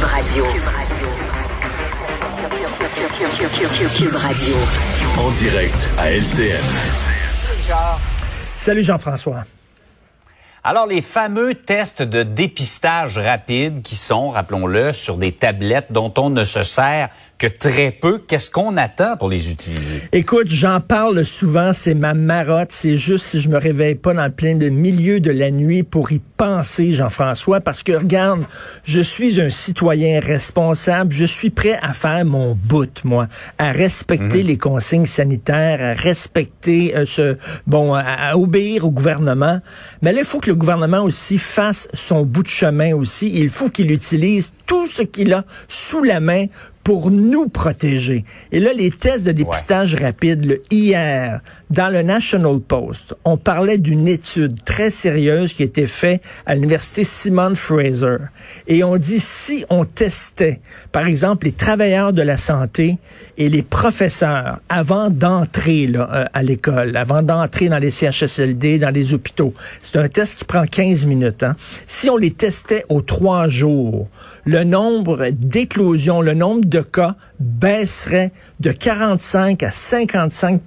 Cube Radio. Cube Radio. En direct à LCN. Salut Jean-François. Alors, les fameux tests de dépistage rapide qui sont, rappelons-le, sur des tablettes dont on ne se sert que très peu. Qu'est-ce qu'on attend pour les utiliser? Écoute, j'en parle souvent, c'est ma marotte. C'est juste si je me réveille pas dans le plein de milieu de la nuit pour y penser, Jean-François, parce que regarde, je suis un citoyen responsable. Je suis prêt à faire mon bout, moi, à respecter mhm. les consignes sanitaires, à respecter euh, ce, bon, à, obéir au gouvernement. Mais là, il faut que le gouvernement aussi fasse son bout de chemin aussi. Il faut qu'il utilise tout ce qu'il a sous la main pour nous protéger. Et là, les tests de dépistage rapide, le hier, dans le National Post, on parlait d'une étude très sérieuse qui a été faite à l'université Simon Fraser. Et on dit si on testait, par exemple, les travailleurs de la santé et les professeurs avant d'entrer euh, à l'école, avant d'entrer dans les CHSLD, dans les hôpitaux, c'est un test qui prend 15 minutes. Hein? Si on les testait aux trois jours, le nombre d'éclosions, le nombre de cas baisserait de 45 à 55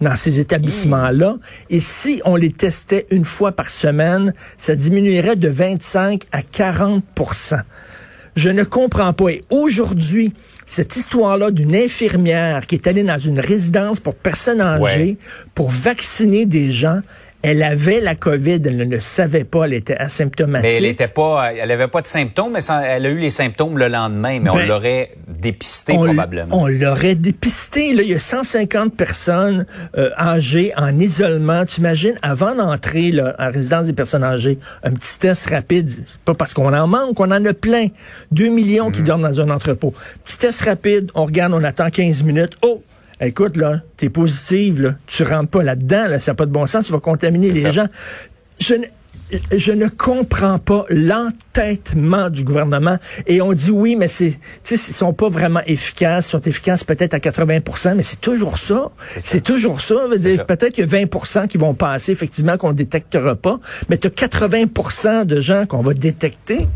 dans ces établissements-là. Et si on les testait une fois par semaine, ça diminuerait de 25 à 40% je ne comprends pas. Et aujourd'hui, cette histoire-là d'une infirmière qui est allée dans une résidence pour personnes âgées pour vacciner des gens, elle avait la COVID, elle ne le savait pas, elle était asymptomatique. Mais elle était pas, elle avait pas de symptômes, mais elle a eu les symptômes le lendemain, mais on ben, l'aurait dépisté probablement. On l'aurait dépisté. Là, il y a 150 personnes euh, âgées en isolement. Tu imagines, avant d'entrer en résidence des personnes âgées, un petit test rapide, pas parce qu'on en manque, on en a plein. 2 millions qui mhm. dorment dans un entrepôt. Petit test rapide, on regarde, on attend 15 minutes. Oh, écoute, là, t'es positive, là, tu rentres pas là-dedans, là, ça n'a pas de bon sens, tu vas contaminer les gens. Je ne, je ne comprends pas l'entêtement du gouvernement. Et on dit oui, mais c'est, tu sais, ils sont pas vraiment efficaces, ils sont efficaces peut-être à 80 mais c'est toujours ça. C'est toujours ça. Peut-être qu'il y a 20% qui vont passer, effectivement, qu'on détectera pas, mais tu as 80% de gens qu'on va détecter.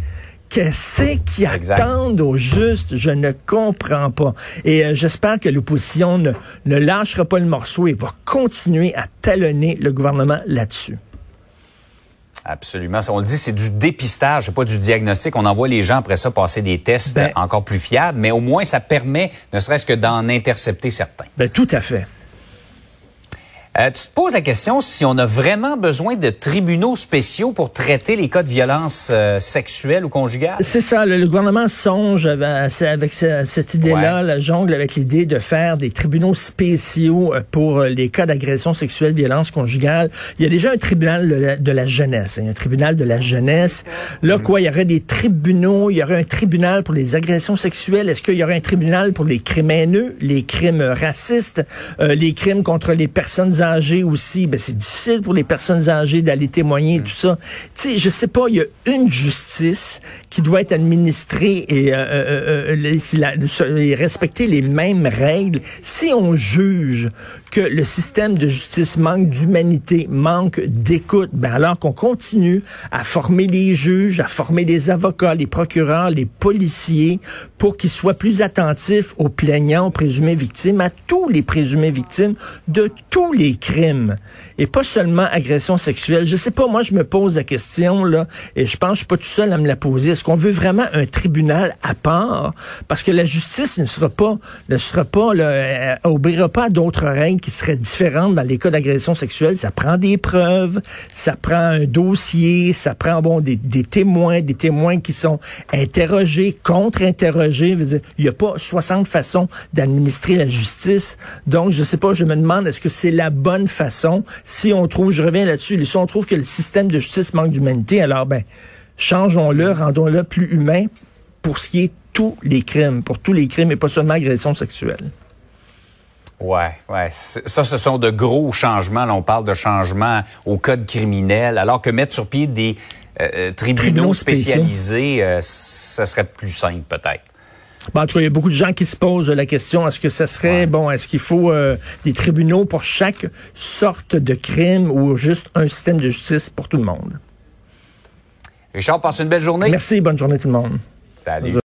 Qu'est-ce qui attendent au juste? Je ne comprends pas. Et euh, j'espère que l'opposition ne, ne lâchera pas le morceau et va continuer à talonner le gouvernement là-dessus. Absolument. On le dit, c'est du dépistage, pas du diagnostic. On envoie les gens après ça passer des tests ben encore plus fiables, mais au moins ça permet, ne serait-ce que d'en intercepter certains. Ben, tout à fait. Euh, tu te poses la question si on a vraiment besoin de tribunaux spéciaux pour traiter les cas de violence euh, sexuelle ou conjugale? C'est ça. Le, gouvernement songe avec, cette idée-là, la jongle avec l'idée de faire des tribunaux spéciaux euh, pour les cas d'agression sexuelle, violence conjugale. Il y a déjà un tribunal de la, jeunesse, hein, un tribunal de la jeunesse. Là, quoi, il y aurait des tribunaux, il y aurait un tribunal pour les agressions sexuelles? Est-ce qu'il y aurait un tribunal pour les crimes haineux, les crimes racistes, les crimes contre les personnes âgés aussi, ben c'est difficile pour les personnes âgées d'aller témoigner et tout ça. Tu sais, je sais pas, il y a une justice qui doit être administrée et, euh, euh, euh, et respecter les mêmes règles. Si on juge que le système de justice manque d'humanité, manque d'écoute, ben alors qu'on continue à former les juges, à former les avocats, les procureurs, les policiers pour qu'ils soient plus attentifs aux plaignants, aux présumés victimes, à tous les présumés victimes de tous les crimes et pas seulement agression sexuelle. Je sais pas, moi je me pose la question là et je pense que je suis pas tout seul à me la poser. Est-ce qu'on veut vraiment un tribunal à part? Parce que la justice ne sera pas ne sera pas là, euh, obéira pas à d'autres règles qui seraient différentes dans les cas d'agression sexuelle. Ça prend des preuves, ça prend un dossier, ça prend bon des, témoins, des témoins qui sont interrogés, contre-interrogés. Il y a pas 60 façons d'administrer la justice. Donc je sais pas, je me demande est-ce que c'est la bonne façon. Si on trouve, je reviens là-dessus, si on trouve que le système de justice manque d'humanité, alors ben, changeons-le, rendons-le plus humain pour ce qui est tous les crimes, pour tous les crimes et pas seulement agression sexuelle. Ouais, ouais. Ça, ce sont de gros changements. Là, on parle de changements au code criminel, alors que mettre sur pied des euh, euh, tribunaux, spécialisés, euh, ça serait plus simple peut-être. Bon, il y a beaucoup de gens qui se posent la question est-ce que ça serait bon, est-ce qu'il faut euh, des tribunaux pour chaque sorte de crime ou juste un système de justice pour tout le monde? Richard, passe une belle journée. Merci, bonne journée tout le monde. Salut.